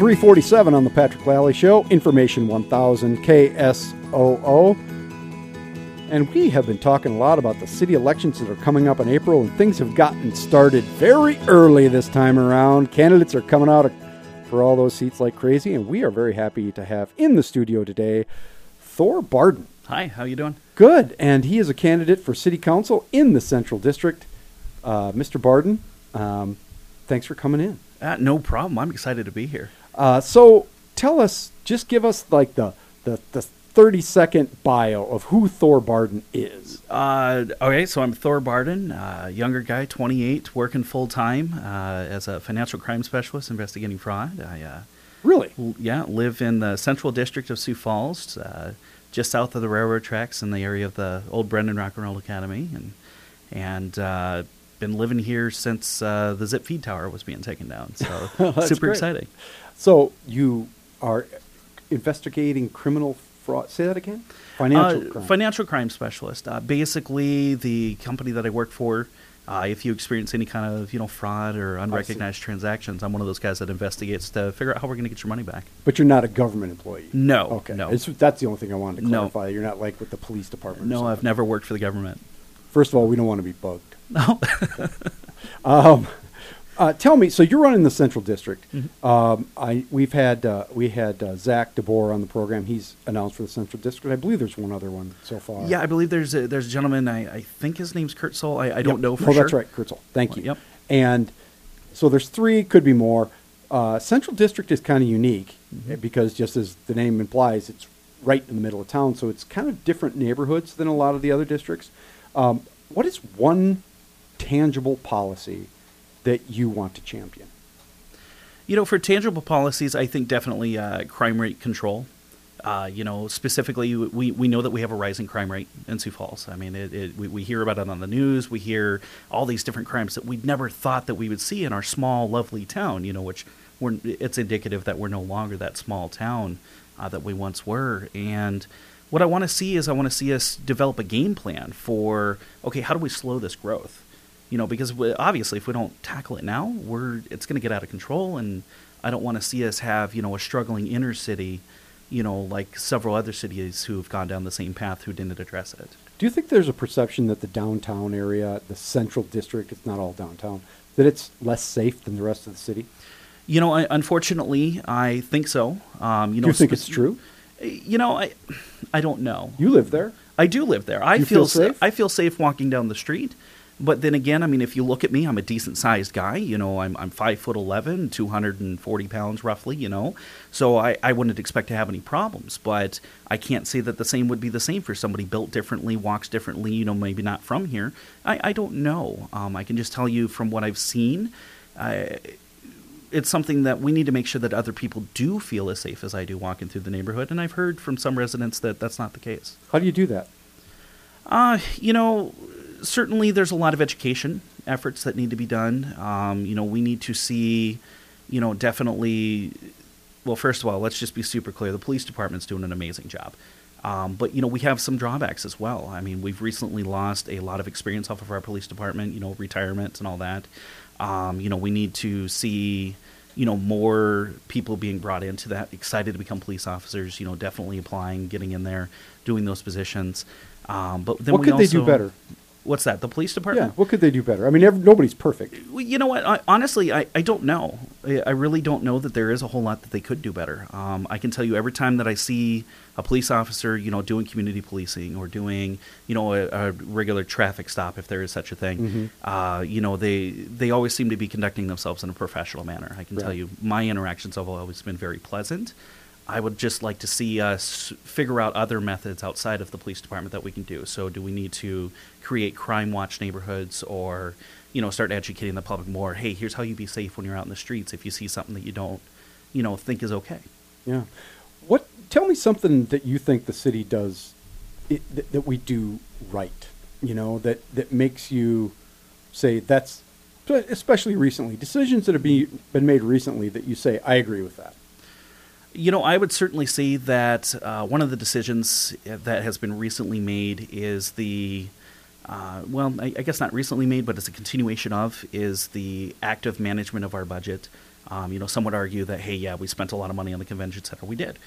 347 on the Patrick Lally Show, Information 1000 KSOO. And we have been talking a lot about the city elections that are coming up in April, and things have gotten started very early this time around. Candidates are coming out for all those seats like crazy, and we are very happy to have in the studio today Thor Barden. Hi, how are you doing? Good, and he is a candidate for city council in the Central District. Uh, Mr. Barden, um, thanks for coming in. Uh, no problem. I'm excited to be here. Uh, so tell us, just give us like the the, the 30 second bio of who Thor Barden is. Uh, okay, so I'm Thor Barden, uh, younger guy, 28, working full time uh, as a financial crime specialist investigating fraud. I uh, really, l- yeah, live in the Central District of Sioux Falls, uh, just south of the railroad tracks in the area of the old Brendan Rock and Roll Academy, and and uh, been living here since uh, the Zip Feed Tower was being taken down. So super great. exciting. So you are investigating criminal fraud. Say that again. Financial Uh, crime. Financial crime specialist. Uh, basically, the company that I work for. Uh, if you experience any kind of you know fraud or unrecognized transactions, I'm one of those guys that investigates to figure out how we're going to get your money back. but you're not a government employee. No, Okay. no, It's, that's the only thing I wanted to clarify. No. You're not like with the police department. or no. I've never worked for the government. First of all, we don't want to be bugged. No, Um, uh, tell me, so you're running the Central District. Mm-hmm. Um, I we've had uh, we had uh, Zach DeBoer on the program. He's announced for the Central District. I believe there's one other one so far. yeah, I believe there's a, there's a gentleman. I, I think his name's Kurt Soul. I, I don't know for oh, sure. that's right, Kurtzel. Thank you. Yep. And so there's three, could be more. Uh, Central District is kind of unique Mm-hmm. because, just as the name implies, it's right in the middle of town. So it's kind of different neighborhoods than a lot of the other districts. Um, what is one tangible policy that you want to champion? You know, for tangible policies, I think definitely uh, crime rate control. Uh, you know, specifically, we, we know that we have a rising crime rate in Sioux Falls. I mean, it, it, we, we hear about it on the news. We hear all these different crimes that we'd never thought that we would see in our small, lovely town. You know, which we're, it's indicative that we're no longer that small town uh, that we once were. And what I want to see is I want to see us develop a game plan for okay, how do we slow this growth? You know because we, obviously if we don't tackle it now we're it's going to get out of control and i don't want to see us have you know a struggling inner city you know like several other cities who have gone down the same path who didn't address it Do you think there's a perception that the downtown area, the Central District, it's not all downtown, that it's less safe than the rest of the city? you know I, unfortunately i think so um, you know Do you think spe- it's true? you know i i don't know You live there. I do live there. I You feel, feel safe? I feel safe walking down the street. But then again, I mean, if you look at me, I'm a decent sized guy. You know, I'm, I'm five foot 11, 240 pounds roughly, you know. So I, I wouldn't expect to have any problems. But I can't say that the same would be the same for somebody built differently, walks differently, you know, maybe not from here. I, I don't know. Um, I can just tell you from what I've seen. Uh, it's something that we need to make sure that other people do feel as safe as I do walking through the neighborhood. And I've heard from some residents that that's not the case. How do you do that? Uh, you know, certainly there's a lot of education efforts that need to be done. Um, you know, we need to see, you know, definitely. Well, first of all, let's just be super clear. The police department's doing an amazing job. Um, but you know we have some drawbacks as well. I mean, we've recently lost a lot of experience off of our police department. You know, retirements and all that. Um, you know, we need to see you know more people being brought into that, excited to become police officers. You know, definitely applying, getting in there, doing those positions. Um, but then what could they do better? What's that? The police department? Yeah, what could they do better? I mean, every, nobody's perfect. You know what? I, honestly, I, I don't know. I, I really don't know that there is a whole lot that they could do better. Um, I can tell you every time that I see a police officer, you know, doing community policing or doing, you know, a, a regular traffic stop, if there is such a thing, uh, you know, they they always seem to be conducting themselves in a professional manner. I can tell you, my interactions have always been very pleasant. I would just like to see us figure out other methods outside of the police department that we can do. So, do we need to create crime watch neighborhoods or, you know, start educating the public more? Hey, here's how you be safe when you're out in the streets if you see something that you don't, you know, think is okay. Yeah. What? Tell me something that you think the city does, it, that, that we do right. You know that that makes you say that's, especially recently, decisions that have be, been made recently that you say I agree with that. You know, I would certainly say that uh, one of the decisions that has been recently made is the, uh, well, I, I guess not recently made, but it's a continuation of, is the active management of our budget. Um, you know, some would argue that hey, yeah, we spent a lot of money on the convention center. We did.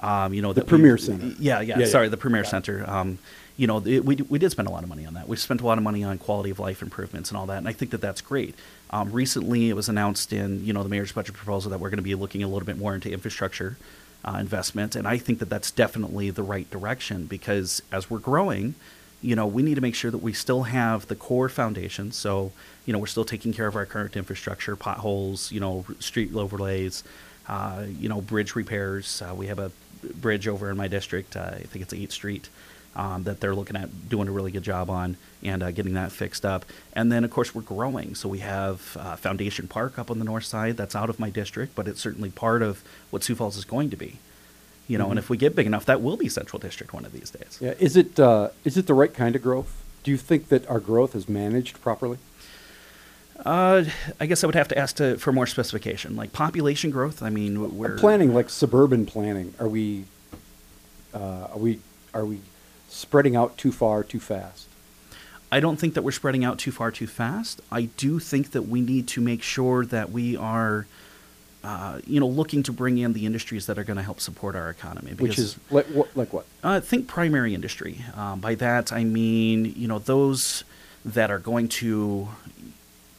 Um, you know, The that we- Premier Center. Yeah, yeah. Yeah, sorry, yeah. the Premier Center. Um, you know, it, we we did spend a lot of money on that. We spent a lot of money on quality of life improvements and all that, and I think that that's great. Um, recently, it was announced in you know the mayor's budget proposal that we're going to be looking a little bit more into infrastructure uh, investment, and I think that that's definitely the right direction because as we're growing, you know, we need to make sure that we still have the core foundation. So, you know, we're still taking care of our current infrastructure, potholes, you know, street overlays, uh, you know, bridge repairs. Uh, we have a bridge over in my district. Uh, I think it's 8th Street. Um, that they're looking at doing a really good job on and uh, getting that fixed up. And then, of course, we're growing. So we have uh, Foundation Park up on the north side. That's out of my district, but it's certainly part of what Sioux Falls is going to be. You know, and if we get big enough, that will be Central District one of these days. Yeah. Is it uh, is it the right kind of growth? Do you think that our growth is managed properly? Uh, I guess I would have to ask to, for more specification, like population growth. I mean, we're planning like suburban planning. Are we uh, are we are we spreading out too far too fast? I don't think that we're spreading out too far too fast. I do think that we need to make sure that we are, uh, you know, looking to bring in the industries that are going to help support our economy. Which is like what? Like what? Uh, think primary industry. Um, by that I mean, you know, those that are going to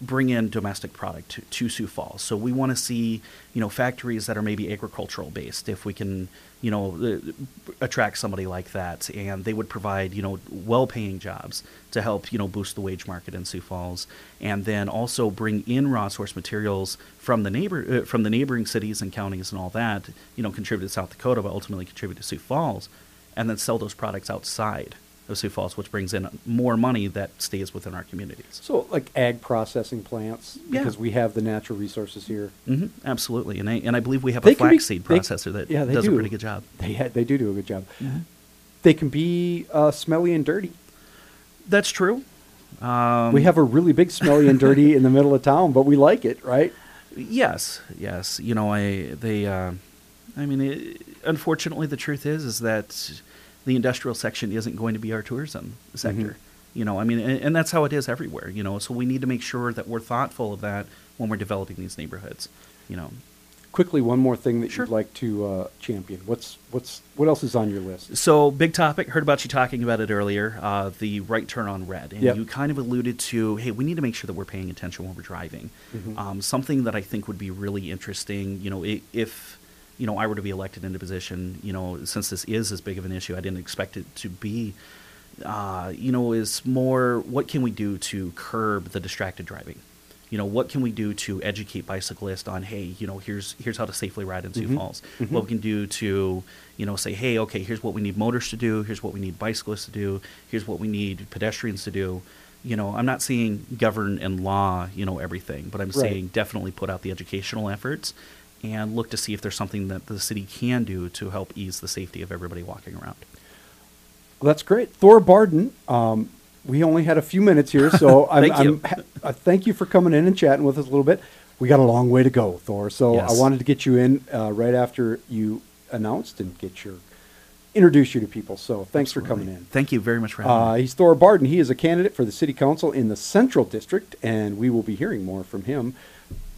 bring in domestic product to, to Sioux Falls. So we want to see, you know, factories that are maybe agricultural based. If we can, you know, uh, attract somebody like that, and they would provide, you know, well-paying jobs to help, you know, boost the wage market in Sioux Falls, and then also bring in raw source materials from the neighbor uh, from the neighboring cities and counties and all that. You know, contribute to South Dakota, but ultimately contribute to Sioux Falls, and then sell those products outside of Sioux Falls, which brings in more money that stays within our communities. So like ag processing plants Yeah. because we have the natural resources here. hmm absolutely, and I and I believe we have They a flaxseed processor that yeah, does do. a pretty good job. They ha- they do do a good job. Mm-hmm. They can be uh, smelly and dirty. That's true. Um, we have a really big smelly and dirty in the middle of town, but we like it, right? yes, yes. You know, I they. Uh, I mean, it, unfortunately, the truth is is that the industrial section isn't going to be our tourism sector. Mhm. You know, I mean, and, and that's how it is everywhere. You know, so we need to make sure that we're thoughtful of that when we're developing these neighborhoods. You know, Quickly, one more thing that Sure. you'd like to uh, champion. What's what's what else is on your list? So, big topic. Heard about you talking about it earlier. Uh, the right turn on red, and Yep. you kind of alluded to, hey, we need to make sure that we're paying attention when we're driving. Mhm. Um, something that I think would be really interesting. You know, if you know I were to be elected into position, you know, since this is as big of an issue, I didn't expect it to be. Uh, you know, is more what can we do to curb the distracted driving? You know, what can we do to educate bicyclists on, hey, you know, here's here's how to safely ride in Sioux Mhm. Falls. Mhm. What we can do to, you know, say, hey, okay, here's what we need motors to do. Here's what we need bicyclists to do. Here's what we need pedestrians to do. You know, I'm not saying govern and law, you know, everything, but I'm Right. saying definitely put out the educational efforts and look to see if there's something that the city can do to help ease the safety of everybody walking around. Well, that's great, Thor Barden. Um, we only had a few minutes here, so I'm, Thank you. I'm uh, thank you for coming in and chatting with us a little bit. We got a long way to go, Thor. So I wanted to get you in uh, right after you announced and get your introduce you to people. So thanks for coming in. Thank you very much for having Uh, me. he's Thor Barden. He is a candidate for the city council in the Central District, and we will be hearing more from him.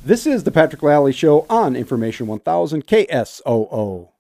This is the Patrick Lally Show on Information 1000 KSOO.